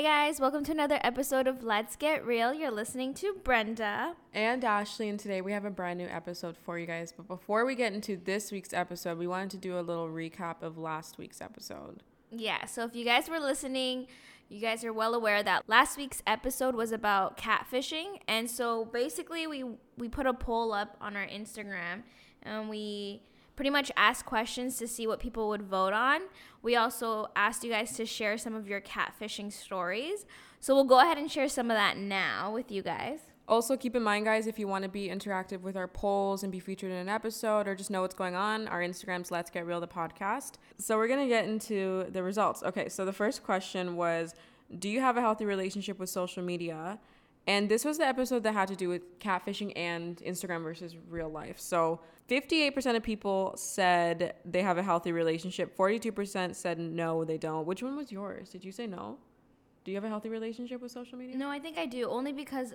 Hey guys, welcome to another episode of Let's Get Real. You're listening to Brenda. And Ashley, and today we have a brand new episode for you guys. But before we get into this week's episode, we wanted to do a little recap of last week's episode. Yeah, so if you guys were listening, you guys are well aware that last week's episode was about catfishing. And so basically we we put a poll up on our Instagram and we pretty much asked questions to see what people would vote on. We also asked you guys to share some of your catfishing stories. So we'll go ahead and share some of that now with you guys. Also, keep in mind, guys, if you want to be interactive with our polls and be featured in an episode or just know what's going on, our Instagram's Let's Get Real, the podcast. So, we're going to get into the results. Okay, so the first question was Do you have a healthy relationship with social media? And this was the episode that had to do with catfishing and Instagram versus real life. So 58% of people said they have a healthy relationship. 42% said no, they don't. Which one was yours? Did you say no? Do you have a healthy relationship with social media? No, I think I do. Only because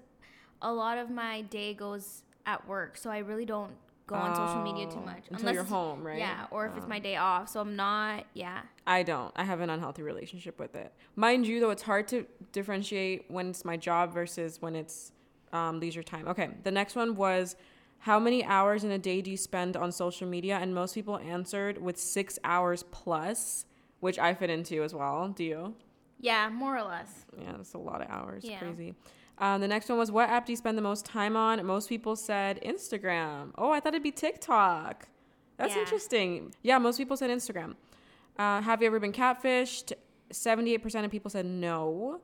a lot of my day goes at work. So I really don't go on social media too Oh, much. Until you're home, right? Yeah, or if it's Oh. my day off. So I'm not, yeah. I don't. I have an unhealthy relationship with it. Mind you, though, it's hard to differentiate when it's my job versus when it's um, leisure time. Okay, the next one was how many hours in a day do you spend on social media? And most people answered with six hours plus, which I fit into as well. Do you? Yeah, more or less. Yeah, that's a lot of hours. Yeah. Crazy. Um, the next one was what app do you spend the most time on? Most people said Instagram. Oh, I thought it'd be TikTok. That's Yeah. interesting. Yeah, most people said Instagram. Uh, have you ever been catfished? 78% of people said no.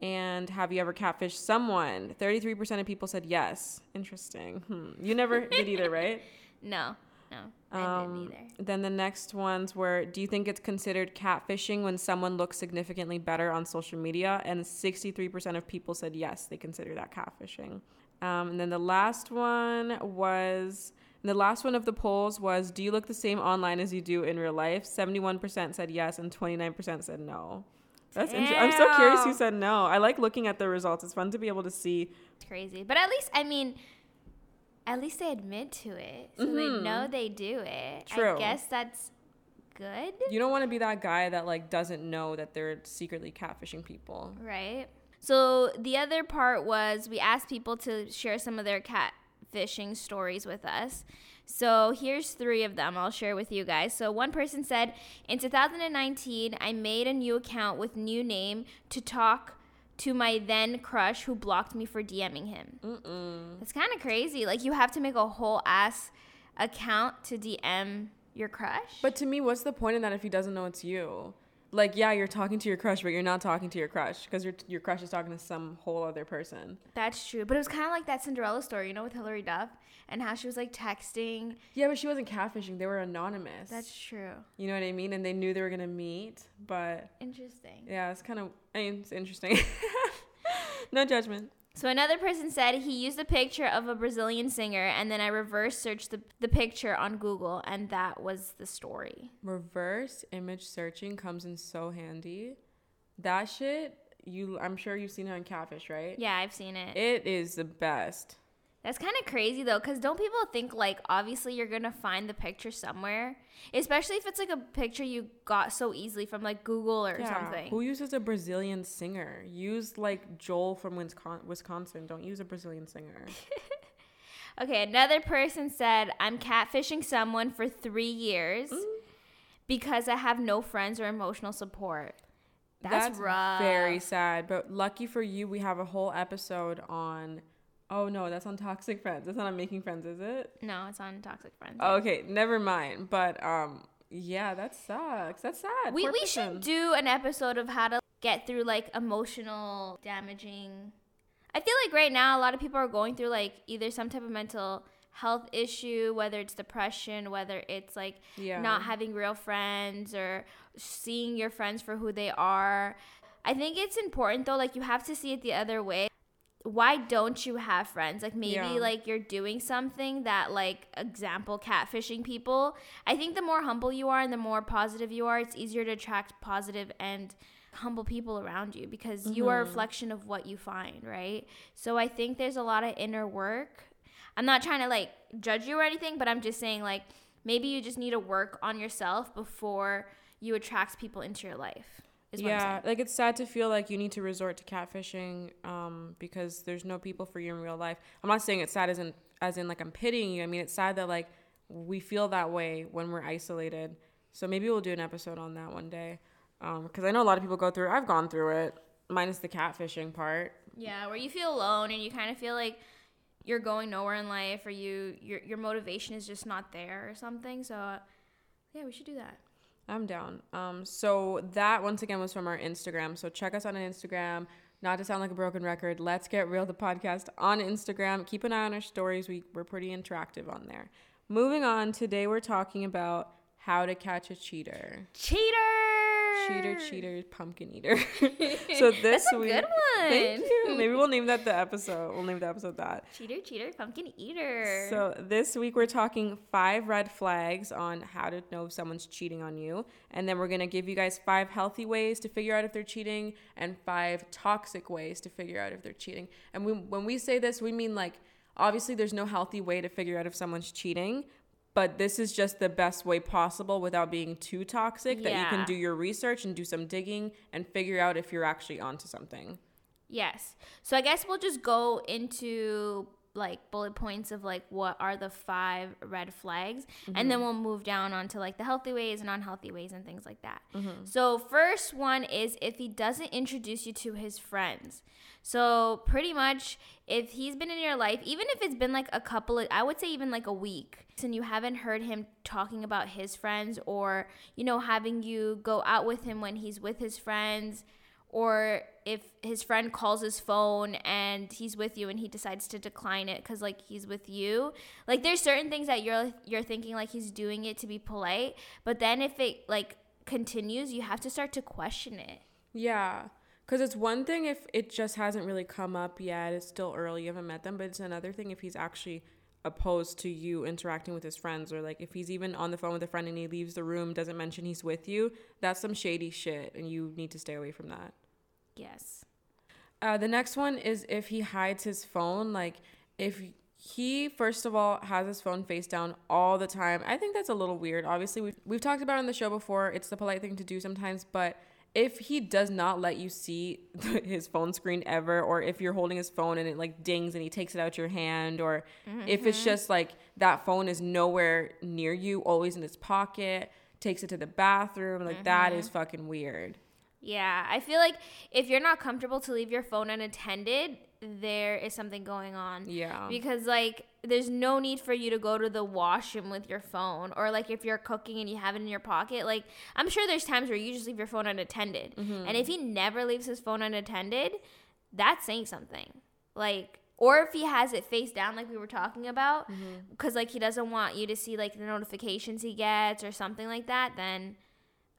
And have you ever catfished someone? 33% of people said yes. Interesting. Hmm. You never did either, right? No, no, I Um, didn't either. Then the next ones were Do you think it's considered catfishing when someone looks significantly better on social media? And 63% of people said yes, they consider that catfishing. Um, and then the last one was the last one of the polls was Do you look the same online as you do in real life? 71% said yes, and 29% said no. That's interesting. I'm so curious who said no. I like looking at the results. It's fun to be able to see. It's crazy. But at least, I mean, at least they admit to it. So Mhm. they know they do it. True. I guess that's good, You don't want to be that guy that like doesn't know that they're secretly catfishing people. right? So the other part was we asked people to share some of their catfishing stories with us. So here's three of them I'll share with you guys. So one person said, In 2019, I made a new account with new name to talk to my then crush who blocked me for DMing him. Mm-mm. It's kind of crazy. Like you have to make a whole ass account to DM your crush. But to me, what's the point in that if he doesn't know it's you? Like, yeah, you're talking to your crush, but you're not talking to your crush because your your crush is talking to some whole other person. that's true. But it was kind of like that Cinderella story, you know, with Hilary Duff and how she was like texting. Yeah, but she wasn't catfishing; they were anonymous. That's true. you know what I mean, and they knew they were gonna meet. But Interesting. yeah, it's kind of I mean, it's interesting. no judgment. So another person said he used a picture of a Brazilian singer and then I reverse searched the, the picture on Google and that was the story. Reverse image searching comes in so handy. That shit, you I'm sure you've seen it on Catfish, right? Yeah, I've seen it. It is the best. That's kind of crazy though, because don't people think like obviously you're gonna find the picture somewhere, especially if it's like a picture you got so easily from like Google or something. Who uses a Brazilian singer? Use like Joel from Wisconsin. Don't use a Brazilian singer. Okay, another person said I'm catfishing someone for three years Mm. because I have no friends or emotional support. That's, rough. Very sad. But lucky for you, we have a whole episode on. Oh no, that's on Toxic Friends. That's not on Making Friends, is it? No, it's on Toxic Friends. Oh, okay, never mind. But um, yeah, that sucks. That's sad. we Poor we person. should do an episode of how to get through like emotional damaging. I feel like right now a lot of people are going through like either some type of mental health issue, whether it's depression, whether it's like Yeah. not having real friends or seeing your friends for who they are. I think it's important though, like you have to see it the other way. Why don't you have friends? Like maybe Yeah. like you're doing something that like example catfishing people. I think the more humble you are and the more positive you are, it's easier to attract positive and humble people around you because you are a Mhm. reflection of what you find, right? So I think there's a lot of inner work. I'm not trying to like judge you or anything, but I'm just saying like maybe you just need to work on yourself before you attract people into your life. Is what I'm yeah, like it's sad to feel like you need to resort to catfishing um, because there's no people for you in real life. I'm not saying it's sad as in as in like I'm pitying you. I mean it's sad that like we feel that way when we're isolated. So maybe we'll do an episode on that one day because I know a lot of people go through. I've gone through it, minus the catfishing part. Yeah, where you feel alone and you kind of feel like you're going nowhere in life or you your your motivation is just not there or something. So yeah, we should do that. I'm down. Um, so that once again was from our Instagram. So check us on Instagram. Not to sound like a broken record, let's get real the podcast on Instagram. Keep an eye on our stories. We we're pretty interactive on there. Moving on, today we're talking about how to catch a cheater. Cheater. Cheater, cheater, pumpkin eater. so this week, good one. thank you. Maybe we'll name that the episode. We'll name the episode that. Cheater, cheater, pumpkin eater. So this week we're talking five red flags on how to know if someone's cheating on you, and then we're gonna give you guys five healthy ways to figure out if they're cheating, and five toxic ways to figure out if they're cheating. And we, when we say this, we mean like obviously there's no healthy way to figure out if someone's cheating. But this is just the best way possible without being too toxic. That you can do your research and do some digging and figure out if you're actually onto something. Yes. So I guess we'll just go into like bullet points of like what are the five red flags and then mm-hmm. we'll move down onto like the healthy ways and unhealthy ways and things like that. Mm-hmm. So first one is if he doesn't introduce you to his friends. So pretty much if he's been in your life even if it's been like a couple of I would say even like a week and you haven't heard him talking about his friends or you know having you go out with him when he's with his friends or if his friend calls his phone and he's with you and he decides to decline it cuz like he's with you like there's certain things that you're you're thinking like he's doing it to be polite but then if it like continues you have to start to question it Yeah. Because it's one thing if it just hasn't really come up yet, it's still early, you haven't met them, but it's another thing if he's actually opposed to you interacting with his friends, or like if he's even on the phone with a friend and he leaves the room, doesn't mention he's with you, that's some shady shit, and you need to stay away from that. yes Uh, the next one is if he hides his phone. Like, if he, first of all, has his phone face down all the time, I think that's a little weird. Obviously, we've, we've talked about it on the show before. It's the polite thing to do sometimes. But if he does not let you see his phone screen ever, or if you're holding his phone and it like dings and he takes it out your hand, or if it's mm-hmm. just like that phone is nowhere near you, always in his pocket, takes it to the bathroom, like that is mm-hmm. fucking weird. Yeah, I feel like if you're not comfortable to leave your phone unattended, there is something going on. Yeah. Because like there's no need for you to go to the washroom with your phone or like if you're cooking and you have it in your pocket, like I'm sure there's times where you just leave your phone unattended. Mm-hmm. And if he never leaves his phone unattended, that's saying something. Like or if he has it face down like we were talking about mm-hmm. because like he doesn't want you to see like the notifications he gets or something like that, then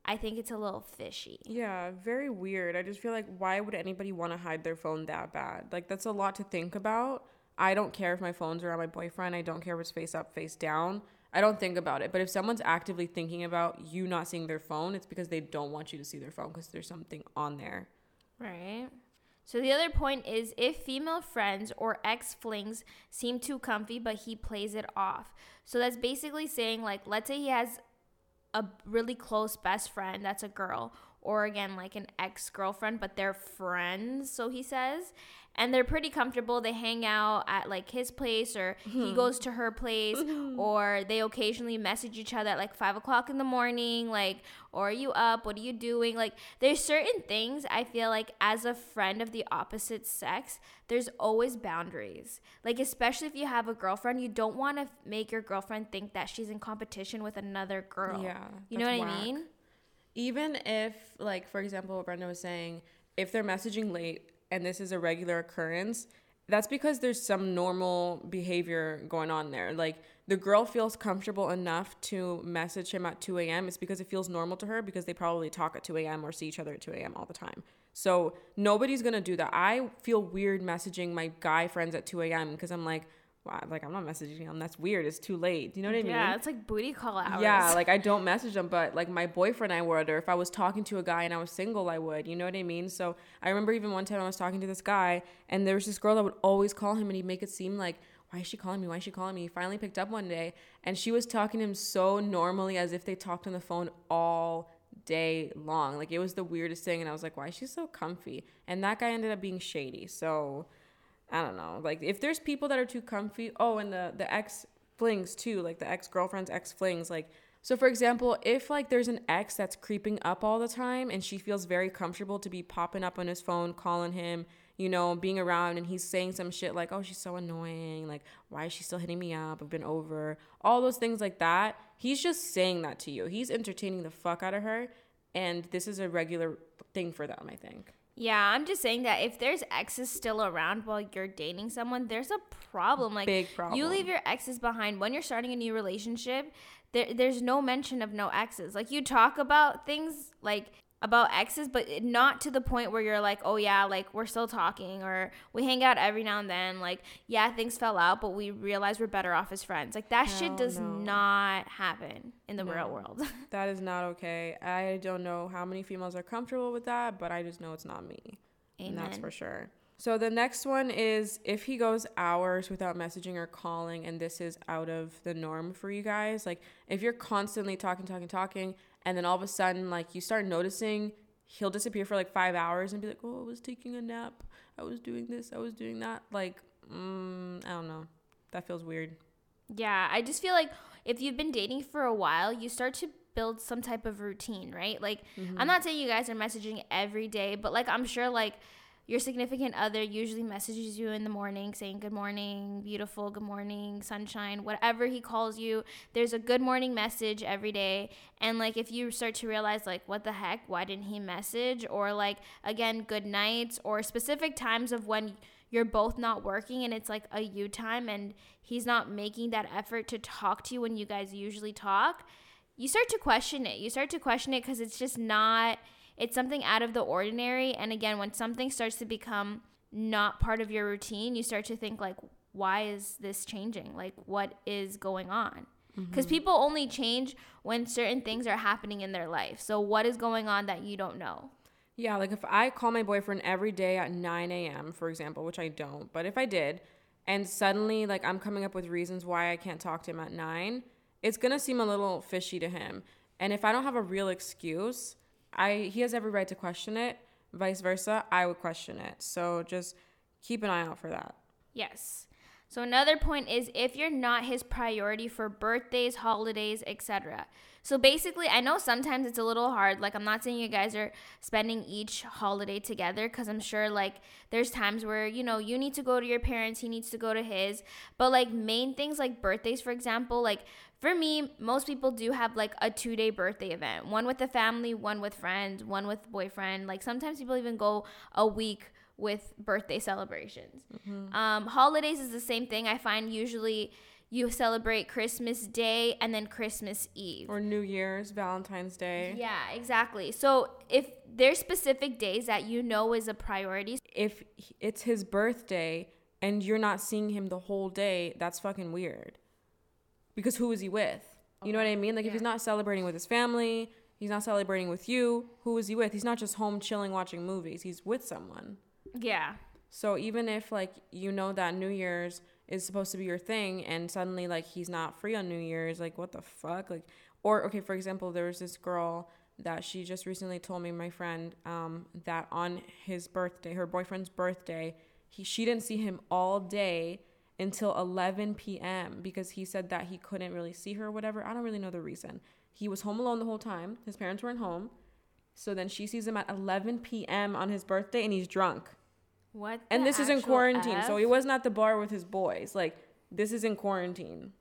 I think it's a little fishy. Yeah, very weird. I just feel like why would anybody want to hide their phone that bad? Like that's a lot to think about. I don't care if my phone's around my boyfriend. I don't care if it's face up, face down. I don't think about it. But if someone's actively thinking about you not seeing their phone, it's because they don't want you to see their phone because there's something on there. Right. So the other point is if female friends or ex flings seem too comfy, but he plays it off. So that's basically saying, like, let's say he has a really close best friend that's a girl, or again, like an ex girlfriend, but they're friends, so he says. And they're pretty comfortable. They hang out at like his place, or he hmm. goes to her place, or they occasionally message each other at like five o'clock in the morning, like, or are you up? What are you doing? Like, there's certain things I feel like as a friend of the opposite sex, there's always boundaries. Like, especially if you have a girlfriend, you don't want to make your girlfriend think that she's in competition with another girl. Yeah, You know what that's I mean? Even if, like, for example, what Brenda was saying, if they're messaging late and this is a regular occurrence, that's because there's some normal behavior going on there. Like, the girl feels comfortable enough to message him at 2 a.m. It's because it feels normal to her because they probably talk at 2 a.m. or see each other at 2 a.m. all the time. So, nobody's gonna do that. I feel weird messaging my guy friends at 2 a.m. because I'm like, wow, like, I'm not messaging them. That's weird. It's too late. Do you know what I mean? Yeah, it's like booty call hours. Yeah, like I don't message them, but like my boyfriend, I would, or if I was talking to a guy and I was single, I would. You know what I mean? So I remember even one time I was talking to this guy, and there was this girl that would always call him, and he'd make it seem like, why is she calling me? Why is she calling me? He finally picked up one day, and she was talking to him so normally as if they talked on the phone all day long. Like it was the weirdest thing, and I was like, why is she so comfy? And that guy ended up being shady. So I don't know. Like if there's people that are too comfy. Oh, and the the ex flings too, like the ex girlfriend's ex flings, like. So for example, if like there's an ex that's creeping up all the time and she feels very comfortable to be popping up on his phone, calling him, you know, being around and he's saying some shit like, "Oh, she's so annoying. Like, why is she still hitting me up? I've been over." All those things like that. He's just saying that to you. He's entertaining the fuck out of her, and this is a regular thing for them, I think. Yeah, I'm just saying that if there's exes still around while you're dating someone, there's a problem. Like Big problem. you leave your exes behind when you're starting a new relationship. There, there's no mention of no exes. Like you talk about things like about exes, but not to the point where you're like, oh yeah, like we're still talking or we hang out every now and then. Like yeah, things fell out, but we realize we're better off as friends. Like that shit does no. not happen in the No. real world. That is not okay. I don't know how many females are comfortable with that, but I just know it's not me. And that's for sure. So the next one is if he goes hours without messaging or calling, and this is out of the norm for you guys. Like if you're constantly talking, talking, talking, and then all of a sudden, like you start noticing he'll disappear for like five hours and be like, "Oh, I was taking a nap. I was doing this. I was doing that." Like, mm, I don't know. That feels weird. Yeah, I just feel like if you've been dating for a while, you start to build some type of routine, right? Like, I'm not saying you guys are messaging every day, but like, I'm sure like your significant other usually messages you in the morning saying, Good morning, beautiful, good morning, sunshine, whatever he calls you. There's a good morning message every day. And like, if you start to realize, like, what the heck, why didn't he message? Or like, again, good nights or specific times of when you're both not working and it's like a you time and he's not making that effort to talk to you when you guys usually talk, you start to question it. You start to question it because it's just not, it's something out of the ordinary. And again, when something starts to become not part of your routine, you start to think, like, why is this changing? Like, what is going on? Mm-hmm. Because people only change when certain things are happening in their life. So, what is going on that you don't know? Yeah, like if I call my boyfriend every day at 9 a.m., for example, which I don't, but if I did, and suddenly like I'm coming up with reasons why I can't talk to him at 9, it's gonna seem a little fishy to him. And if I don't have a real excuse, I he has every right to question it. Vice versa, I would question it. So just keep an eye out for that. Yes. So another point is if you're not his priority for birthdays, holidays, etc. So basically, I know sometimes it's a little hard. Like I'm not saying you guys are spending each holiday together cuz I'm sure like there's times where, you know, you need to go to your parents, he needs to go to his. But like main things like birthdays for example, like for me, most people do have like a 2-day birthday event. One with the family, one with friends, one with boyfriend. Like sometimes people even go a week with birthday celebrations. Um, holidays is the same thing. I find usually you celebrate Christmas Day and then Christmas Eve. Or New Year's, Valentine's Day. Yeah, exactly. So if there's specific days that you know is a priority, If it's his birthday and you're not seeing him the whole day, that's fucking weird. Because who is he with? You know what I mean? Like if he's not celebrating with his family, he's not celebrating with you, who is he with? He's not just home chilling watching movies. He's with someone. yeah, So even if like you know that New Year's is supposed to be your thing and suddenly like he's not free on New Year's, like what the fuck? Like or okay, for example, there was this girl that she just recently told me, my friend, um, that on his birthday, her boyfriend's birthday, he she didn't see him all day until 11 p.m. because he said that he couldn't really see her or whatever. I don't really know the reason. He was home alone the whole time. His parents weren't home. So then she sees him at 11 p.m. on his birthday and he's drunk what? and this is in quarantine so he wasn't at the bar with his boys like this is in quarantine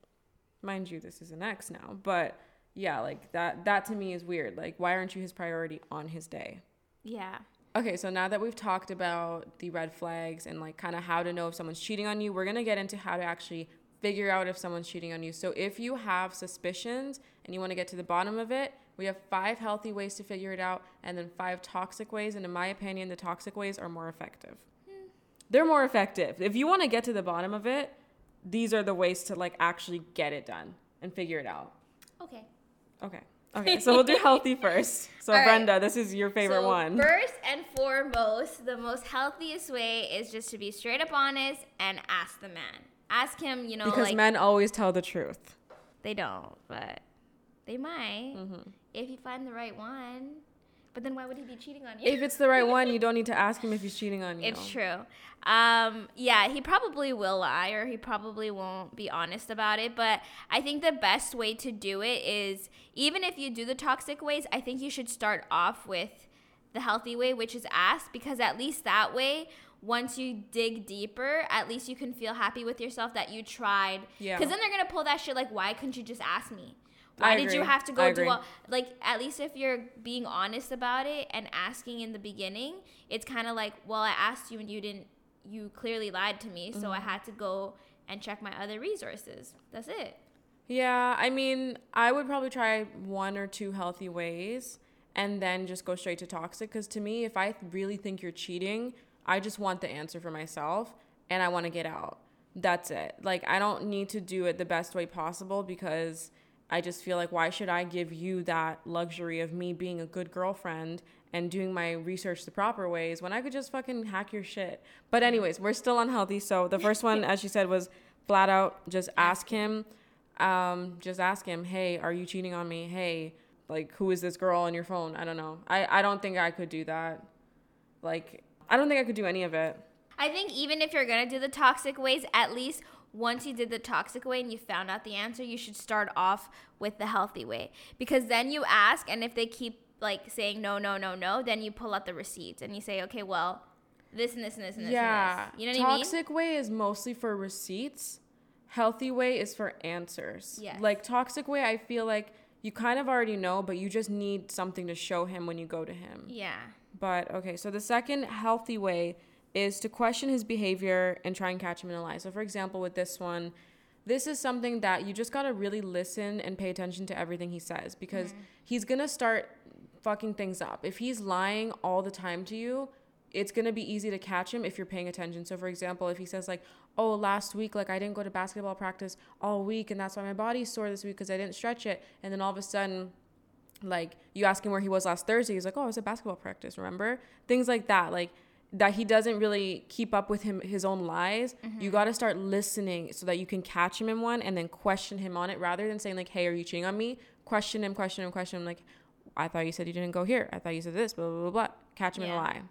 mind you this is an ex now but yeah like that that to me is weird like why aren't you his priority on his day Yeah. Okay so now that we've talked about the red flags and like kind of how to know if someone's cheating on you we're gonna get into how to actually figure out if someone's cheating on you so if you have suspicions and you want to get to the bottom of it we have five healthy ways to figure it out and then five toxic ways and in my opinion the toxic ways are more effective hmm. they're more effective. If you want to get to the bottom of it, these are the ways to like actually get it done and figure it out. Okay. Okay. Okay. So we'll do healthy first. So right. Brenda, this is your favorite so one. First and foremost, the most healthiest way is just to be straight up honest and ask the man. Ask him, you know, because like men always tell the truth. they don't, but they might. Mm-hmm. if you find the right one. But then why would he be cheating on you? If it's the right one, you don't need to ask him if he's cheating on you. It's true. Um, yeah, he probably will lie or he probably won't be honest about it. But I think the best way to do it is even if you do the toxic ways, I think you should start off with the healthy way, which is ask, because at least that way, once you dig deeper, at least you can feel happy with yourself that you tried. Yeah. Because then they're gonna pull that shit like, why couldn't you just ask me? Why did you have to go do all like at least if you're being honest about it and asking in the beginning, it's kind of like, well, I asked you and you didn't you clearly lied to me, so Mm-hmm. I had to go and check my other resources. That's it. Yeah, I mean, I would probably try one or two healthy ways and then just go straight to toxic. Because to me, if I really think you're cheating, I just want the answer for myself and I want to get out. That's it. Like, I don't need to do it the best way possible because I just feel like, why should I give you that luxury of me being a good girlfriend and doing my research the proper ways when I could just fucking hack your shit? But, anyways, we're still unhealthy. So, the first one, as she said, was flat out just ask him um, just ask him, hey, are you cheating on me? Hey, like, who is this girl on your phone? I don't know. I, I don't think I could do that. Like, I don't think I could do any of it. I think even if you're gonna do the toxic ways, at least once you did the toxic way and you found out the answer, you should start off with the healthy way because then you ask, and if they keep like saying no, no, no, no, then you pull out the receipts and you say, okay, well, this and this and this and this. yeah. and this. you know what I mean? toxic way is mostly for receipts. Healthy way is for answers. Yes. Like, toxic way, I feel like you kind of already know, but you just need something to show him when you go to him. Yeah. But okay, so the second healthy way is to question his behavior and try and catch him in a lie. So, for example, with this one, this is something that you just gotta really listen and pay attention to everything he says because mm-hmm. he's gonna start fucking things up. If he's lying all the time to you, it's gonna be easy to catch him if you're paying attention. So, for example, if he says like, "Oh, last week, like I didn't go to basketball practice all week, and that's why my body's sore this week because I didn't stretch it," and then all of a sudden like you ask him where he was last Thursday, he's like, "Oh, I was at basketball practice." Remember things like that, like that he doesn't really keep up with him his own lies. You mm-hmm. got to start listening so that you can catch him in one and then question him on it, rather than saying like, "Hey, are you cheating on me?" Question him, question him, question him. Like, I thought you said you didn't go here. I thought you said this. Blah blah blah. blah. Catch him in a lie.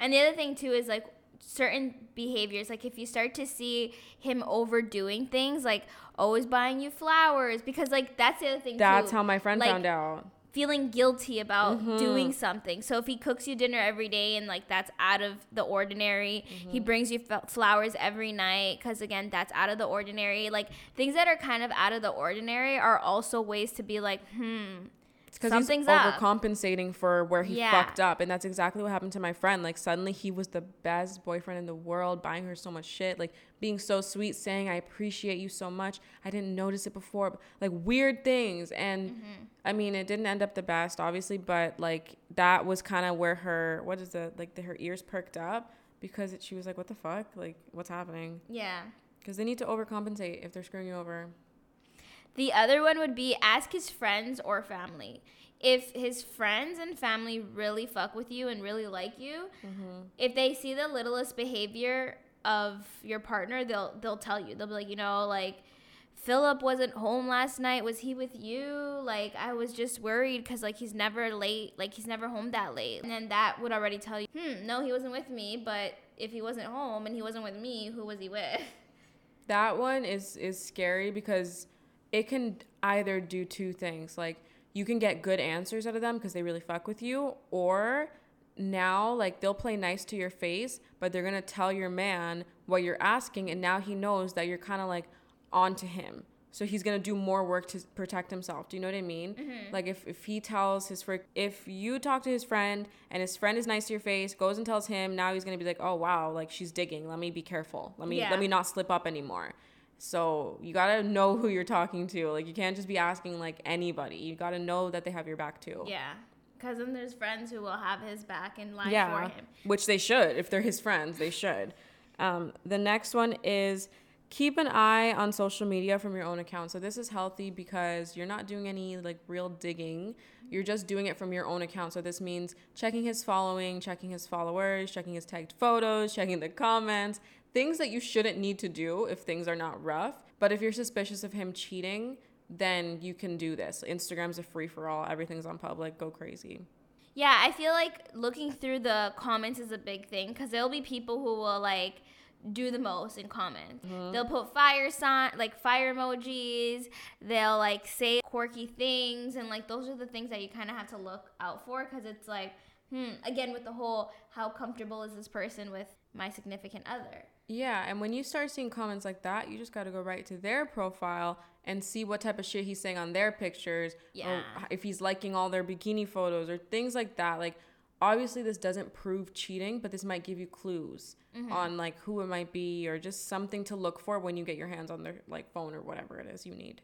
And the other thing too is like certain behaviors like if you start to see him overdoing things like always buying you flowers because like that's the other thing That's too. how my friend Like, found out. Feeling guilty about Mm-hmm. doing something. So if he cooks you dinner every day and like that's out of the ordinary, he Mm-hmm. brings you f- flowers every night cuz again that's out of the ordinary. Like things that are kind of out of the ordinary are also ways to be like, "Hmm, because he's up." overcompensating for where he Yeah. fucked up and that's exactly what happened to my friend like suddenly he was the best boyfriend in the world buying her so much shit like being so sweet saying i appreciate you so much i didn't notice it before like weird things and Mm-hmm. i mean it didn't end up the best obviously but like that was kind of where her what is it like the, her ears perked up because it, she was like what the fuck like what's happening yeah." because they need to overcompensate if they're screwing you over The other one would be ask his friends or family. If his friends and family really fuck with you and really like you, if they see the littlest behavior of your partner, they'll they'll tell you. They'll be like, you know, like Philip wasn't home last night. Was he with you? Like I was just worried because like he's never late. Like he's never home that late. And then that would already tell you, hmm, no, he wasn't with me. But if he wasn't home and he wasn't with me, who was he with? That one is is scary because it can either do two things. Like you can get good answers out of them because they really fuck with you, or now like they'll play nice to your face, but they're gonna tell your man what you're asking, and now he knows that you're kind of like onto him. So he's gonna do more work to protect himself. Do you know what I mean? Mm-hmm. Like if, if he tells his friend, if you talk to his friend and his friend is nice to your face, goes and tells him, now he's gonna be like, oh wow, like she's digging. Let me be careful. Let me Yeah. let me not slip up anymore. So you gotta know who you're talking to. Like you can't just be asking like anybody. You gotta know that they have your back too. Yeah. Because then there's friends who will have his back and lie yeah, for him. which they should. If they're his friends, they should. Um, the next one is keep an eye on social media from your own account. So this is healthy because you're not doing any like real digging. You're just doing it from your own account. So this means checking his following, checking his followers, checking his tagged photos, checking the comments, things that you shouldn't need to do if things are not rough. But if you're suspicious of him cheating, then you can do this. Instagram's a free for all. Everything's on public. Go crazy. Yeah, I feel like looking through the comments is a big thing because there'll be people who will like do the most in comments. Mm-hmm. They'll put fire sign like fire emojis. They'll like say quirky things and like those are the things that you kind of have to look out for because it's like hmm again with the whole how comfortable is this person with my significant other. Yeah, and when you start seeing comments like that, you just got to go right to their profile and see what type of shit he's saying on their pictures. Yeah. Or if he's liking all their bikini photos or things like that. Like, obviously, this doesn't prove cheating, but this might give you clues mm-hmm. on like who it might be or just something to look for when you get your hands on their like phone or whatever it is you need.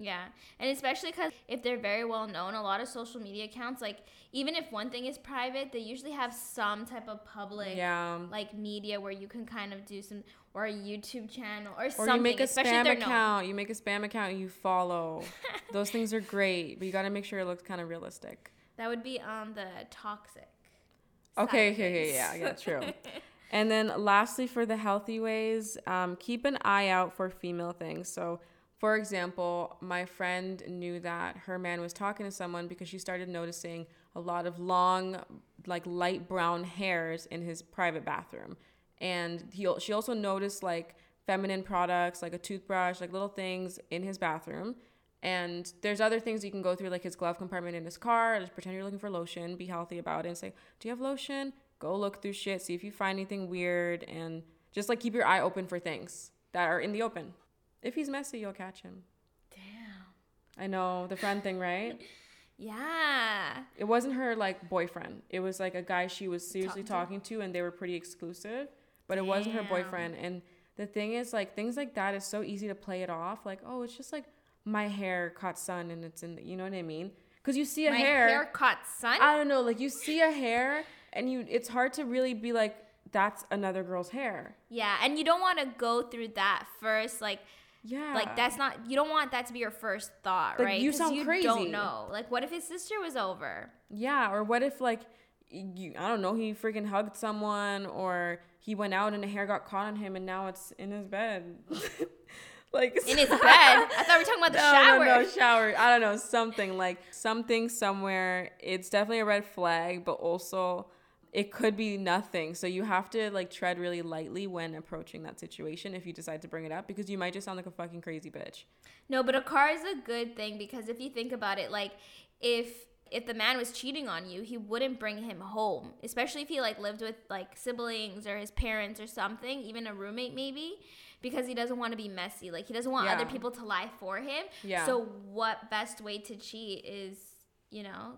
Yeah. And especially because if they're very well known, a lot of social media accounts, like, even if one thing is private, they usually have some type of public, Yeah. like, media where you can kind of do some, or a YouTube channel or, Or something. you make a spam known. account. You make a spam account and you follow. Those things are great, but you got to make sure it looks kind of realistic. That would be on the toxic. Okay, okay, okay, yeah, yeah, true. and then lastly, for the healthy ways, um, keep an eye out for female things. So, for example, my friend knew that her man was talking to someone because she started noticing a lot of long, like light brown hairs in his private bathroom. And he, she also noticed like feminine products, like a toothbrush, like little things in his bathroom. And there's other things you can go through, like his glove compartment in his car. Just pretend you're looking for lotion, be healthy about it, and say, Do you have lotion? Go look through shit, see if you find anything weird, and just like keep your eye open for things that are in the open. If he's messy, you'll catch him. Damn. I know, the friend thing, right? Yeah. It wasn't her like boyfriend. It was like a guy she was seriously Talking talking to, and they were pretty exclusive, but it wasn't her Damn. boyfriend. And the thing is, like, things like that is so easy to play it off. Like, oh, it's just like my hair caught sun and it's in, the, you know what I mean? Because you see a My hair, hair caught sun. I don't know, like you see a hair, and you, it's hard to really be like, that's another girl's hair. yeah. And you don't want to go through that first. Like, Yeah. like that's not, you don't want that to be your first thought, Like, right? you sound you crazy. don't know. Like, what if his sister was over? Yeah, or what if like you I don't know, he freaking hugged someone or he went out and a hair got caught on him and now it's in his bed. like In his bed? I thought we were talking about the no, shower. No, no, shower. I don't know, something like something somewhere. It's definitely a red flag, but also it could be nothing. So you have to like tread really lightly when approaching that situation if you decide to bring it up because you might just sound like a fucking crazy bitch. No, but a car is a good thing because if you think about it, like if if the man was cheating on you, he wouldn't bring him home, especially if he like lived with like siblings or his parents or something, even a roommate maybe, because he doesn't want to be messy. Like he doesn't want other people to lie for him. Yeah. So what best way to cheat is, you know,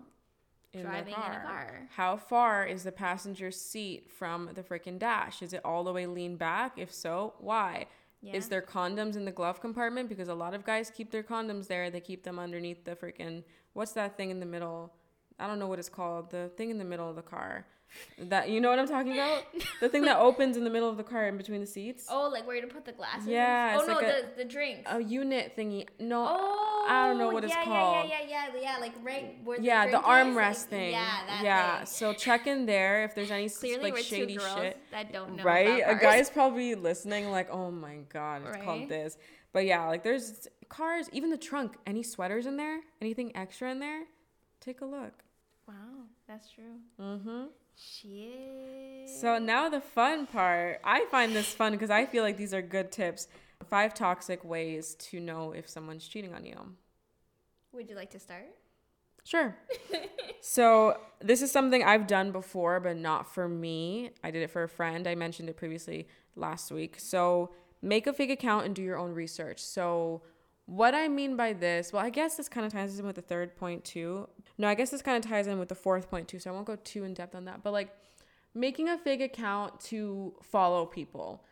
in driving in a car. How far is the passenger seat from the freaking dash? Is it all the way leaned back? If so, why? Yeah. Is there condoms in the glove compartment? Because a lot of guys keep their condoms there. They keep them underneath the freaking what's that thing in the middle? I don't know what it's called. The thing in the middle of the car. That you know what I'm talking about? The thing that opens in the middle of the car in between the seats. Oh, like where to put the glasses? Yeah, Oh no, like the the drinks. A unit thingy. No, Oh, I don't know what it's called. call. Yeah, yeah, yeah, yeah, yeah. Like right where the yeah, the armrest like, thing. Yeah, that yeah. thing. So check in there if there's any Clearly, like shady shit. that don't know. right? A guy's probably listening, like, oh my god, it's Right? called this. But yeah, like there's cars, even the trunk. Any sweaters in there? Anything extra in there? Take a look. Wow, that's true. Mm-hmm. Shit. So now the fun part. I find this fun because I feel like these are good tips. Five toxic ways to know if someone's cheating on you. would you like to start? Sure. so this is something I've done before, but not for me. I did it for a friend. I mentioned it previously last week. So make a fake account and do your own research. So what I mean by this, well, I guess this kind of ties in with the third point too. No, I guess this kind of ties in with the fourth point too. So I won't go too in depth on that. But like making a fake account to follow people.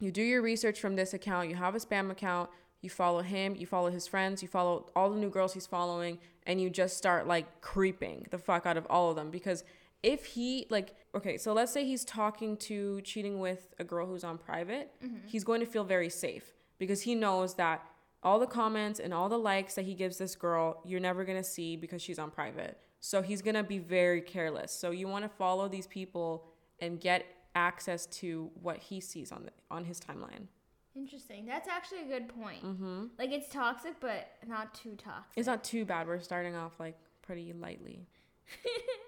You do your research from this account. You have a spam account. You follow him. You follow his friends. You follow all the new girls he's following, and you just start like creeping the fuck out of all of them. Because if he like, okay, so let's say he's talking to cheating with a girl who's on private, mm-hmm. he's going to feel very safe because he knows that all the comments and all the likes that he gives this girl, you're never gonna see because she's on private. So he's gonna be very careless. So you want to follow these people and get access to what he sees on the, on his timeline. Interesting. That's actually a good point. Mm-hmm. Like it's toxic, but not too toxic. It's not too bad. We're starting off like pretty lightly.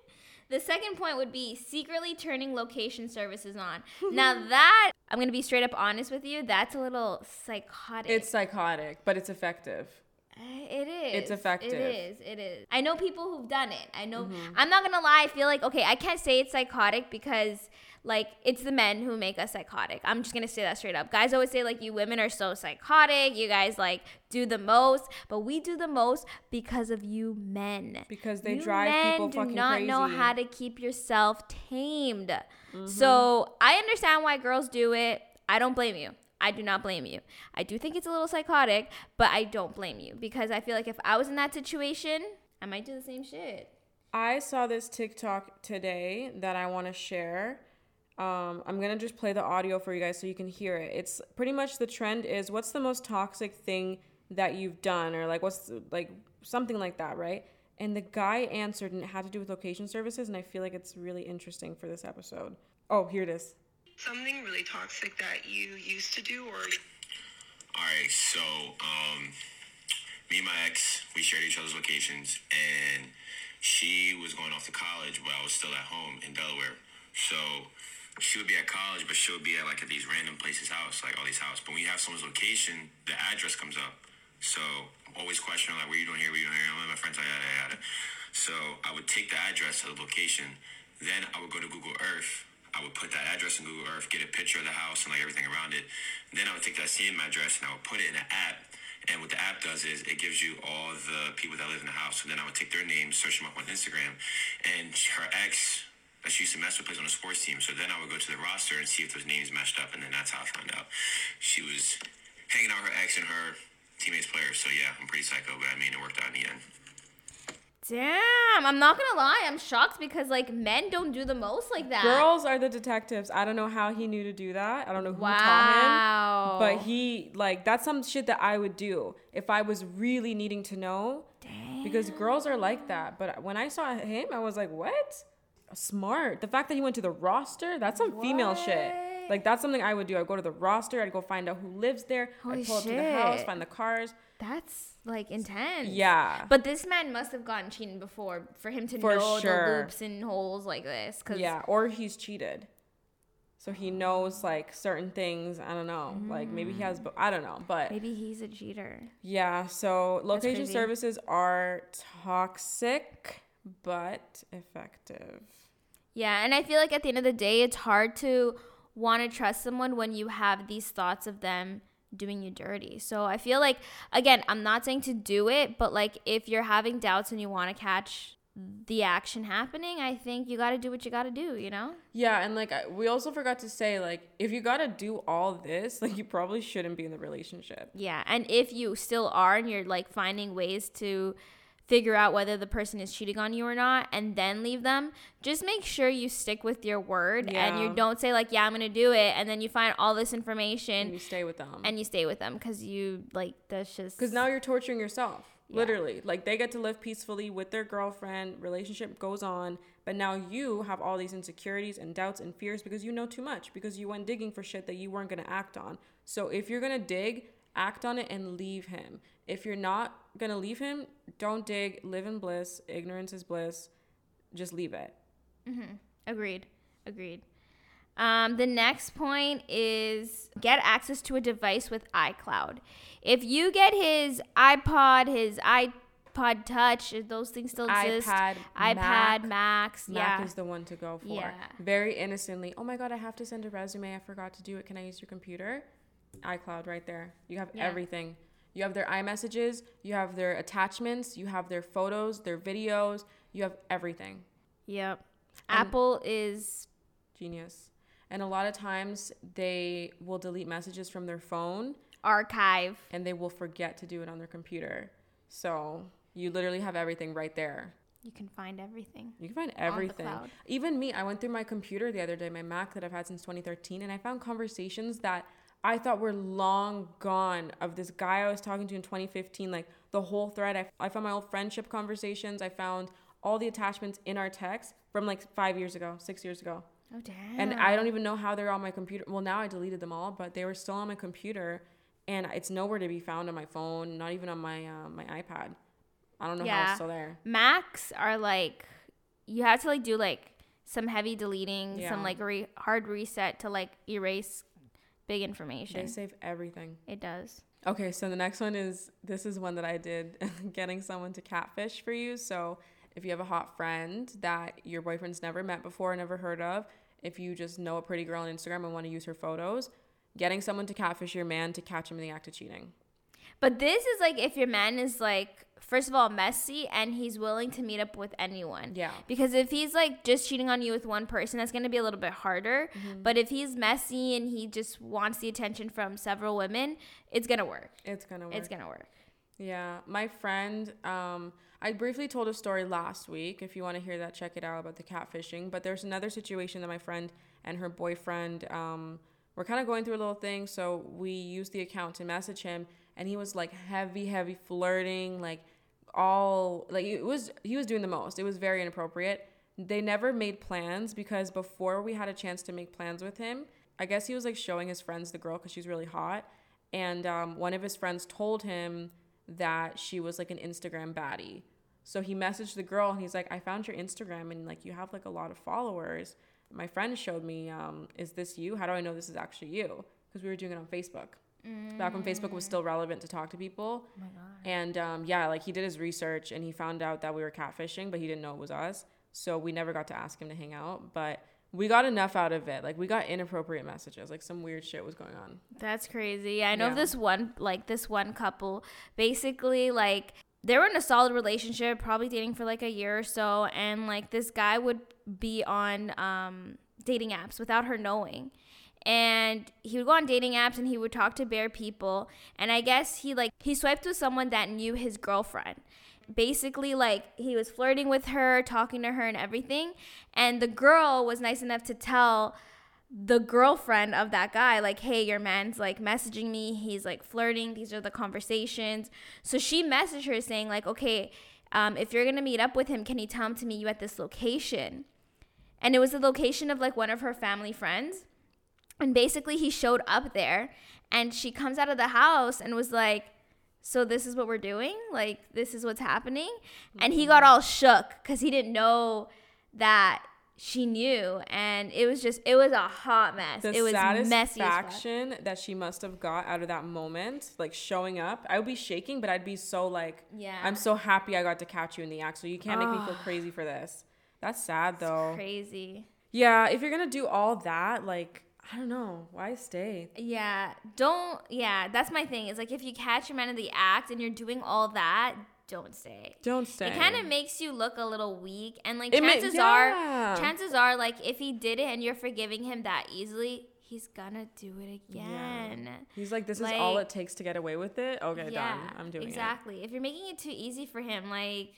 the second point would be secretly turning location services on. now that I'm gonna be straight up honest with you, that's a little psychotic. It's psychotic, but it's effective. Eh, It is. It's effective. It is. It is. I know people who've done it. I know. I'm not gonna lie. I feel like okay. I can't say it's psychotic because like it's the men who make us psychotic. I'm just gonna say that straight up. Guys always say like you women are so psychotic. You guys like do the most, but we do the most because of you men. Because they You drive men people fucking do fucking not crazy. know how to keep yourself tamed. Mm-hmm. So I understand why girls do it. I don't blame you. I do not blame you. I do think it's a little psychotic, but I don't blame you because I feel like if I was in that situation, I might do the same shit. I saw this TikTok today that I want to share. Um, I'm gonna just play the audio for you guys so you can hear it. It's pretty much the trend is what's the most toxic thing that you've done, or like what's the- like something like that, right? And the guy answered, and it had to do with location services, and I feel like it's really interesting for this episode. Oh, here it is. Something really toxic that you used to do or All right, so um, me and my ex, we shared each other's locations, and she was going off to college, but I was still at home in Delaware. So she would be at college, but she would be at like at these random places' house, like all these houses. But when you have someone's location, the address comes up. So always questioning like, where you doing here? Where you doing here? I'm with my friends, like, yada yada. So I would take the address of the location, then I would go to Google Earth. I would put that address in Google Earth, get a picture of the house and like everything around it. Then I would take that same address and I would put it in an app. And what the app does is it gives you all the people that live in the house. So then I would take their names, search them up on Instagram, and her ex that she used to mess with plays on a sports team. So then I would go to the roster and see if those names matched up, and then that's how I found out she was hanging out with her ex and her teammates players. So yeah, I'm pretty psycho, but I mean it worked out in the end. Damn, I'm not gonna lie, I'm shocked because like men don't do the most like that. Girls are the detectives. I don't know how he knew to do that. I don't know who wow. taught him. But he like that's some shit that I would do if I was really needing to know. Damn. Because girls are like that. But when I saw him, I was like, what? Smart. The fact that he went to the roster, that's some female shit. Like that's something I would do. I'd go to the roster, I'd go find out who lives there, Holy I'd pull up to the house, find the cars. That's like intense. Yeah. But this man must have gotten cheated before for him to For know the loops and holes like this. Cause Yeah, or he's cheated. So he knows like certain things. I don't know. Like maybe he has, mm. but I don't know. But maybe he's a cheater. yeah, so location services are toxic but effective. Yeah, and I feel like at the end of the day, it's hard to want to trust someone when you have these thoughts of them doing you dirty. So I feel like, again, I'm not saying to do it, but like if you're having doubts and you want to catch the action happening, I think you got to do what you got to do, you know? Yeah, and like we also forgot to say like if you got to do all this, like you probably shouldn't be in the relationship. Yeah, and if you still are and you're like finding ways to figure out whether the person is cheating on you or not and then leave them, just make sure you stick with your word and you don't say like, "Yeah, I'm to do it," and then you find all this information. And you stay with them. and you stay with them cuz you like that's just Because now you're torturing yourself. Yeah. Literally. Like they get to live peacefully with their girlfriend, relationship goes on, but now you have all these insecurities and doubts and fears because you know too much, because you went digging for shit that you weren't gonna act on. So if you're gonna dig, act on it and leave him. If you're not gonna leave him, don't dig, live in bliss. Ignorance is bliss. Just leave it. Agreed. Agreed. Um, the next point is get access to a device with iCloud. If you get his iPod, his iPod Touch, those things still exist. iPad, iPad, Mac. Max, Mac yeah. is the one to go for. Yeah. Very innocently. Oh my god, I have to send a resume. I forgot to do it. Can I use your computer? iCloud right there. You have Yeah. everything. You have their iMessages, you have their attachments, you have their photos, their videos, you have everything. Yep. Apple is Genius. And a lot of times they will delete messages from their phone archive. and they will forget to do it on their computer. So you literally have everything right there. You can find everything. You can find everything. Even me, I went through my computer the other day, my Mac that I've had since 2013, and I found conversations that I thought were long gone of this guy I was talking to in 2015. Like the whole thread, I, I found my old friendship conversations. I found all the attachments in our text from like five years ago, six years ago. Oh damn. And I don't even know how they're on my computer. Well, now I deleted them all, but they were still on my computer, and it's nowhere to be found on my phone. Not even on my uh, my iPad. I don't know how it's still there. Macs are like you have to like do like some heavy deleting, Yeah. some like re- hard reset to like erase big information. They save everything. it does. Okay, so the next one is this is one that I did getting someone to catfish for you. So if you have a hot friend that your boyfriend's never met before, never heard of, if you just know a pretty girl on Instagram and want to use her photos, getting someone to catfish your man to catch him in the act of cheating. But this is like if your man is like first of all messy and he's willing to meet up with anyone. Yeah. Because if he's like just cheating on you with one person, that's going to be a little bit harder. Mm-hmm. But if he's messy and he just wants the attention from several women, it's going to work. It's gonna work. It's going to work. Yeah, my friend, um, I briefly told a story last week. If you want to hear that, check it out about the catfishing. But there's another situation that my friend and her boyfriend um, were kind of going through a little thing. So we used the account to message him, and he was like heavy, heavy flirting, like all like it was. He was doing the most. It was very inappropriate. They never made plans because before we had a chance to make plans with him, I guess he was like showing his friends the girl because she's really hot. And um, one of his friends told him that she was like an Instagram baddie. So he messaged the girl and he's like, I found your Instagram and like you have like a lot of followers. My friend showed me, um, is this you? How do I know this is actually you? Because we were doing it on Facebook. Back when Facebook was still relevant to talk to people. Oh my God. And um, yeah, like he did his research and he found out that we were catfishing, but he didn't know it was us. So we never got to ask him to hang out. But we got enough out of it. Like we got inappropriate messages. Like some weird shit was going on. That's crazy. I know Yeah. this one like this one couple. Basically, like they were in a solid relationship, probably dating for like a year or so, and like this guy would be on um, dating apps without her knowing. And he would go on dating apps and he would talk to bare people. And I guess he like he swiped with someone that knew his girlfriend. Basically, like he was flirting with her, talking to her, and everything. And the girl was nice enough to tell the girlfriend of that guy like hey your man's like messaging me he's like flirting these are the conversations so she messaged her saying like okay um, if you're gonna meet up with him can you tell him to meet you at this location and it was the location of like one of her family friends and basically he showed up there and she comes out of the house and was like so this is what we're doing like this is what's happening and he got mm-hmm. all shook because he didn't know that she knew and it was just it was a hot mess The it was messy satisfaction that she must have got out of that moment, like showing up, I would be shaking, but I'd be so like, Yeah. I'm so happy I got to catch you in the act. So you can't make me feel crazy for this. That's sad though. crazy Yeah, if you're gonna do all that, like, I don't know, why stay? yeah don't yeah that's my thing it's like if you catch your man in the act and you're doing all that don't stay Don't stay. It kind of makes you look a little weak, and like It chances yeah. are, chances are, like if he did it and you're forgiving him that easily, he's gonna do it again. Yeah. He's like, this is all it takes to get away with it. Okay, yeah, done. I'm doing it. exactly. If you're making it too easy for him, like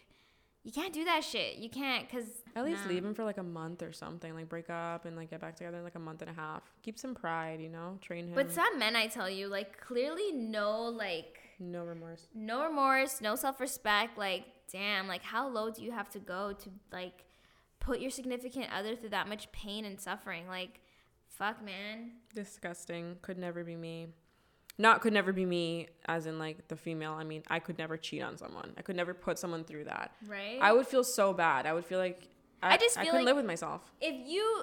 you can't do that shit. You can't, cause. At least nah. leave him for like a month or something. Like break up and like get back together in like a month and a half. Keep some pride, you know. Train him. But some men, I tell you, like clearly no, like no remorse. no remorse, no self respect. Like, damn, like how low do you have to go to like put your significant other through that much pain and suffering? Like, fuck, man. Disgusting. Could never be me. Not could never be me, as in like the female. I mean, I could never cheat on someone. I could never put someone through that. Right? I would feel so bad. I would feel like I, I just I feel couldn't like- live with myself. if you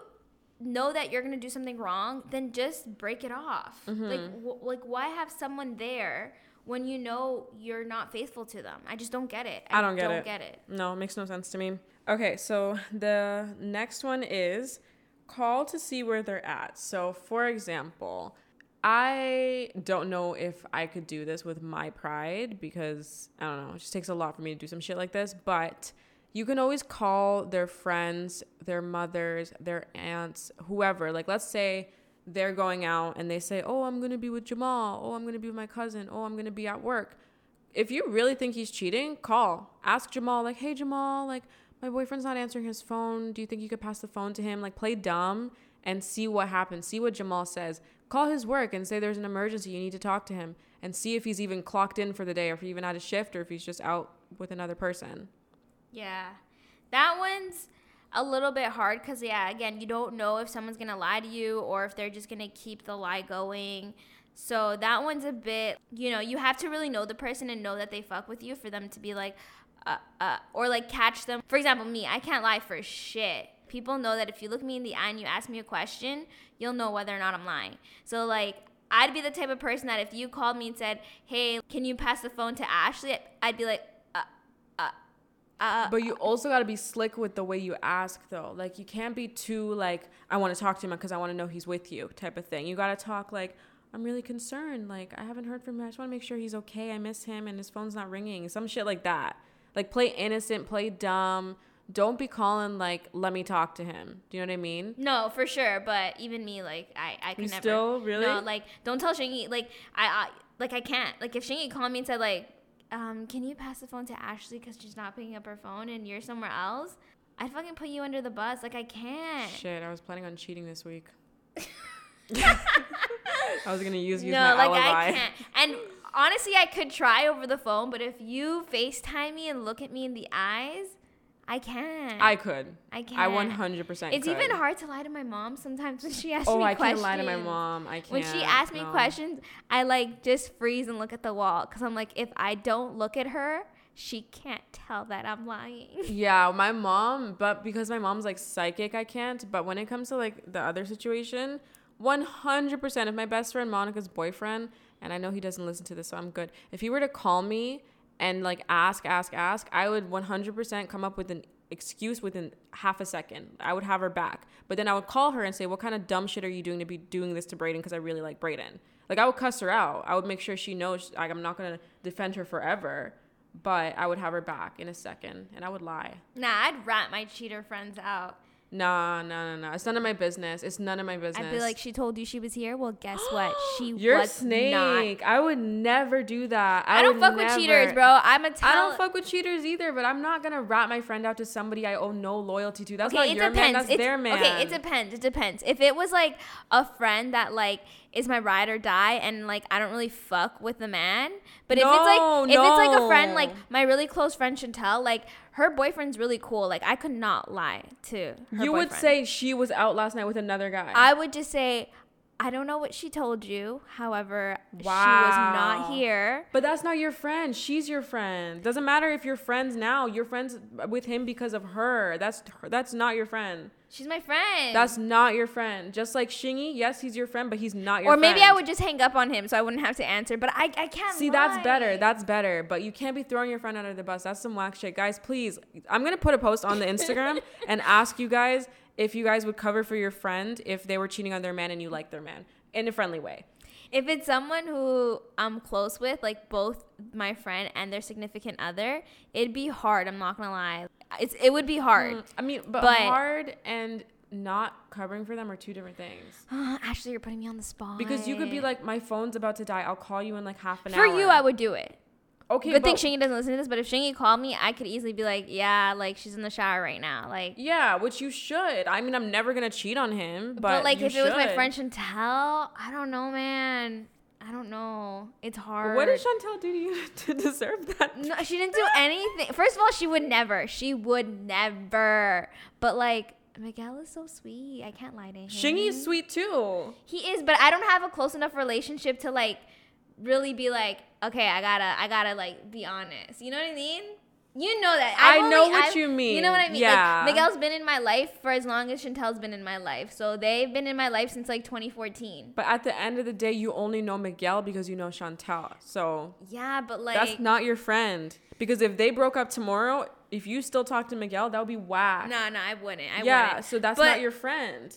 know that you're gonna do something wrong, then just break it off. Mm-hmm. Like, w- like why have someone there when you know you're not faithful to them? I just don't get it. I don't get don't it. get it. No, it makes no sense to me. Okay, so the next one is call to see where they're at. So, for example, I don't know if I could do this with my pride because I don't know, it just takes a lot for me to do some shit like this, but you can always call their friends, their mothers, their aunts, whoever. Like, let's say they're going out and they say, Oh, I'm going to be with Jamal. Oh, I'm going to be with my cousin. Oh, I'm going to be at work if you really think he's cheating, call. Ask Jamal, like, hey, Jamal, like, my boyfriend's not answering his phone. Do you think you could pass the phone to him? Like, play dumb and see what happens. See what Jamal says. Call his work and say there's an emergency. You need to talk to him and see if he's even clocked in for the day or if he even had a shift or if he's just out with another person. Yeah, that one's. a little bit hard because yeah, again, you don't know if someone's gonna lie to you or if they're just gonna keep the lie going. So that one's a bit, you know, you have to really know the person and know that they fuck with you for them to be like, uh, uh, or like catch them. For example, me, I can't lie for shit. People know that if you look me in the eye and you ask me a question, you'll know whether or not I'm lying. So like, I'd be the type of person that if you called me and said, "Hey, can you pass the phone to Ashley?" I'd be like, uh, uh, uh. But you also got to be slick with the way you ask, though. Like, you can't be too, like, I want to talk to him because I want to know he's with you type of thing. You got to talk, like, I'm really concerned. Like, I haven't heard from him. I just want to make sure he's okay. I miss him and his phone's not ringing. Some shit like that. Like, play innocent, play dumb. Don't be calling, like, let me talk to him. Do you know what I mean? No, for sure. But even me, like, I, I can You never. still? Really? No, like, don't tell Shingy. Like, I, I, like, I can't. Like, if Shingy called me and said, like, um, can you pass the phone to Ashley because she's not picking up her phone and you're somewhere else? I'd fucking put you under the bus. Like, I can't. Shit, I was planning on cheating this week. I was gonna use use no, my like alibi. I can't. And honestly, I could try over the phone, but if you FaceTime me and look at me in the eyes, I can't. I could. I can't. I 100 percent. It's even hard to lie to my mom sometimes when she asks Oh, me I questions. Oh, I can't lie to my mom. I can't. When she asks me no. questions, I like just freeze and look at the wall because I'm like, if I don't look at her, she can't tell that I'm lying. Yeah, my mom, but because my mom's like psychic, I can't. But when it comes to like the other situation, 100%. If my best friend Monica's boyfriend, and I know he doesn't listen to this, so I'm good. If he were to call me and like ask, ask, ask, I would 100% come up with an excuse within half a second. I would have her back. But then I would call her and say, What kind of dumb shit are you doing to be doing this to Brayden? Because I really like Brayden. Like, I would cuss her out. I would make sure she knows, like, I'm not going to defend her forever. But I would have her back in a second and I would lie. nah, I'd rat my cheater friends out. Nah, no, no, no. It's none of my business. It's none of my business. I'd be like, she told you she was here. Well, guess what? She You're a was snake. not. I would never do that. I, I don't fuck never. with cheaters, bro. I'm a tell. I don't fuck with cheaters either, but I'm not gonna rat my friend out to somebody I owe no loyalty to. That's not it your man. That's It's- their man. Okay, it depends. It depends. If it was like a friend that like is my ride or die, and like I don't really fuck with the man, but if it's like if it's like a friend, like my really close friend Chantel, like her boyfriend's really cool. Like I could not lie to her You would say she was out last night with another guy. I would just say. I don't know what she told you. However, she was not here. but that's not your friend. She's your friend. Doesn't matter if you're friends now. You're friends with him because of her. That's that's not your friend. She's my friend. That's not your friend. Just like Shingy, yes, he's your friend, but he's not your friend. or friend. maybe I would just hang up on him so I wouldn't have to answer. But I, I can't. See, that's better. That's better. But you can't be throwing your friend under the bus. That's some whack shit. Guys, please. I'm going to put a post on the Instagram and ask you guys if you guys would cover for your friend if they were cheating on their man and you like their man in a friendly way. If it's someone who I'm close with, like both my friend and their significant other, it'd be hard. I'm not gonna lie. It's it would be hard. Mm, I mean, but, But- hard and not covering for them are two different things. Ashley, you're putting me on the spot. Because you could be like, my phone's about to die. I'll call you in like half an for hour. For you, I would do it. Okay, Good thing Shingy doesn't listen to this, but if Shingy called me, I could easily be like, yeah, like she's in the shower right now, like. Yeah, which you should. I mean, I'm never gonna cheat on him, but, But, like, if it was my friend Chantel, I don't know, man. I don't know. It's hard. what did Chantel do to you to deserve that? No, she didn't do anything. First of all, she would never. She would never. But like Miguel is so sweet. I can't lie to him. Shingy's sweet too. He is, but I don't have a close enough relationship to like really be like, okay, I gotta, I gotta like be honest. You know what I mean? You know that. I I've know only- what I've- you mean. You know what I mean? Yeah. Like, Miguel's been in my life for as long as Chantel's been in my life. So they've been in my life since like 2014. But at the end of the day, you only know Miguel because you know Chantel. So Yeah, but like that's not your friend. Because if they broke up tomorrow, if you still talk to Miguel, that would be whack. No, no, I wouldn't. I yeah, wouldn't. so that's But- not your friend.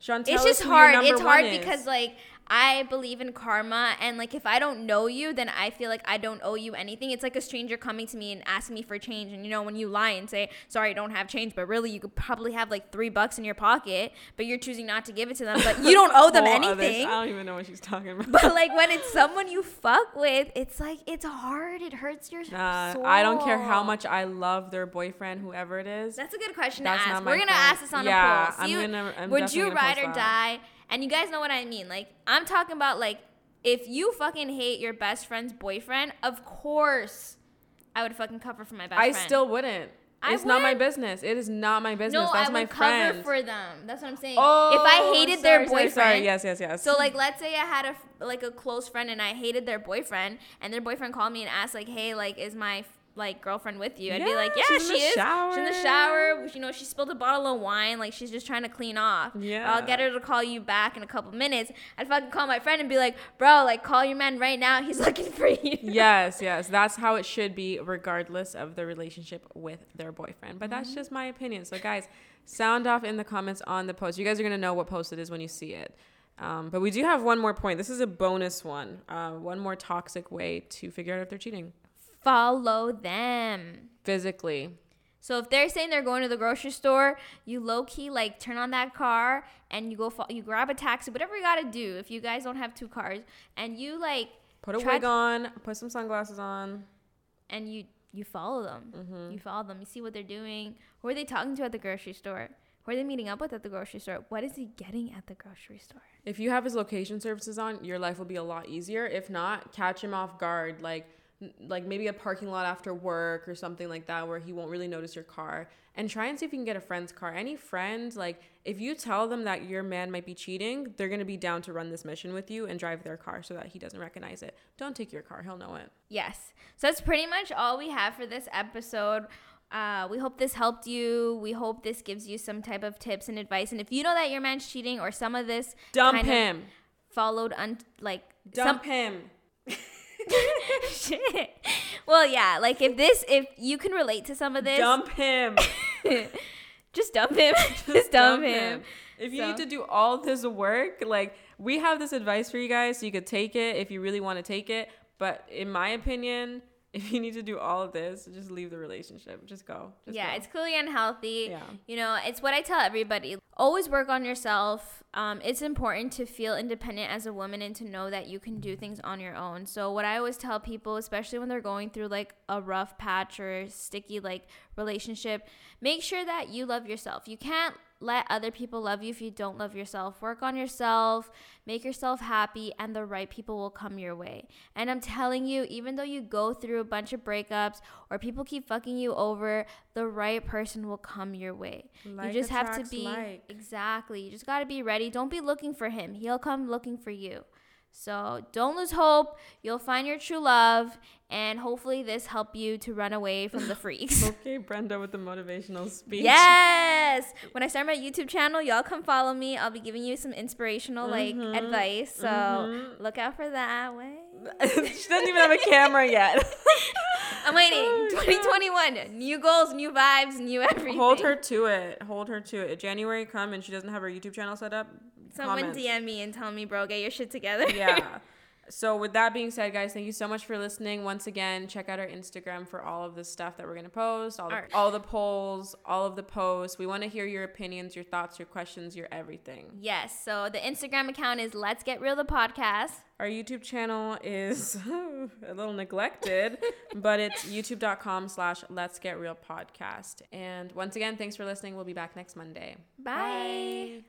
Chantel it's just hard. It's hard is. because like I believe in karma and like if I don't know you, then I feel like I don't owe you anything. It's like a stranger coming to me and asking me for change. And you know, when you lie and say, sorry, I don't have change, but really you could probably have like three bucks in your pocket, but you're choosing not to give it to them. But you don't owe them anything. I don't even know what she's talking about. But like when it's someone you fuck with, it's like it's hard. It hurts your Nah, soul. I don't care how much I love their boyfriend, whoever it is. That's a good question That's to ask. We're gonna ask this on Yeah, a poll. I'm See, gonna- would you ride or die? And you guys know what I mean. Like I'm talking about like if you fucking hate your best friend's boyfriend, of course I would fucking cover for my best I friend. I still wouldn't. I it's not my business. It is not my business. No, That's I my would friend. cover for them. That's what I'm saying. oh, if I oh, hated their sorry, sorry, boyfriend, Sorry, Yes, yes, yes. So like, let's say I had a like a close friend and I hated their boyfriend, and their boyfriend called me and asked like, "Hey, like, is my like girlfriend with you?" I'd be like, "Yeah, she's in she the is. She's in the shower." shower. You know, she spilled a bottle of wine. Like, she's just trying to clean off. Yeah. I'll get her to call you back in a couple minutes. I'd fucking call my friend and be like, "Bro, like, call your man right now. He's looking for you." yes, yes. That's how it should be, regardless of the relationship with their boyfriend. But Mm-hmm. that's just my opinion. So, guys, sound off in the comments on the post. You guys are going to know what post it is when you see it. Um, but we do have one more point. This is a bonus one. Uh, one more toxic way to figure out if they're cheating Follow them. physically. So if they're saying they're going to the grocery store, you low key like turn on that car and you go fo- you grab a taxi, whatever you got to do. If you guys don't have two cars and you like Put a wig to- on, put some sunglasses on. and you you follow them. Mm-hmm. You follow them. You see what they're doing. Who are they talking to at the grocery store? Who are they meeting up with at the grocery store? What is he getting at the grocery store? If you have his location services on, your life will be a lot easier. If not, catch him off guard, like like maybe a parking lot after work or something like that where he won't really notice your car and try and see if you can get a friend's car. Any friend, like if you tell them that your man might be cheating, they're going to be down to run this mission with you and drive their car so that he doesn't recognize it. Don't take your car, he'll know it. Yes. So that's pretty much all we have for this episode. Uh, we hope this helped you. We hope this gives you some type of tips and advice. And if you know that your man's cheating or some of this Dump kind of him. followed un- like Dump him. Shit. Well, yeah, like if this, if you can relate to some of this, Dump him. just dump him. just dump him. If you So- need to do all this work, like we have this advice for you guys, so you could take it if you really want to take it. But in my opinion, if you need to do all of this, just leave the relationship. Just go. Just yeah, go. it's clearly unhealthy. Yeah. You know, it's what I tell everybody. Always work on yourself. Um, it's important to feel independent as a woman and to know that you can do things on your own. So what I always tell people, especially when they're going through like a rough patch or sticky like relationship, make sure that you love yourself. You can't let other people love you if you don't love yourself. Work on yourself, make yourself happy, and the right people will come your way. And I'm telling you, even though you go through a bunch of breakups or people keep fucking you over, the right person will come your way. Like you just have to be like. exactly. You just got to be ready. Don't be looking for him. He'll come looking for you. So don't lose hope. You'll find your true love, and hopefully this help you to run away from the freaks. Okay, Brenda with the motivational speech. Yes. When I start my YouTube channel, y'all come follow me. I'll be giving you some inspirational like Mm-hmm. advice. So look out for that way. she doesn't even have a camera yet. I'm waiting. 2021. New goals, new vibes, new everything. Hold her to it. Hold her to it. January come and she doesn't have her YouTube channel set up. Someone comments. DM me and tell me, bro, get your shit together. yeah. So with that being said, guys, thank you so much for listening. Once again, check out our Instagram for all of the stuff that we're gonna post, all the, all the polls, all of the posts. We want to hear your opinions, your thoughts, your questions, your everything. Yes. So the Instagram account is Let's Get Real the podcast. Our YouTube channel is a little neglected, but it's youtube.com slash let's get real podcast. And once again, thanks for listening. We'll be back next Monday. Bye.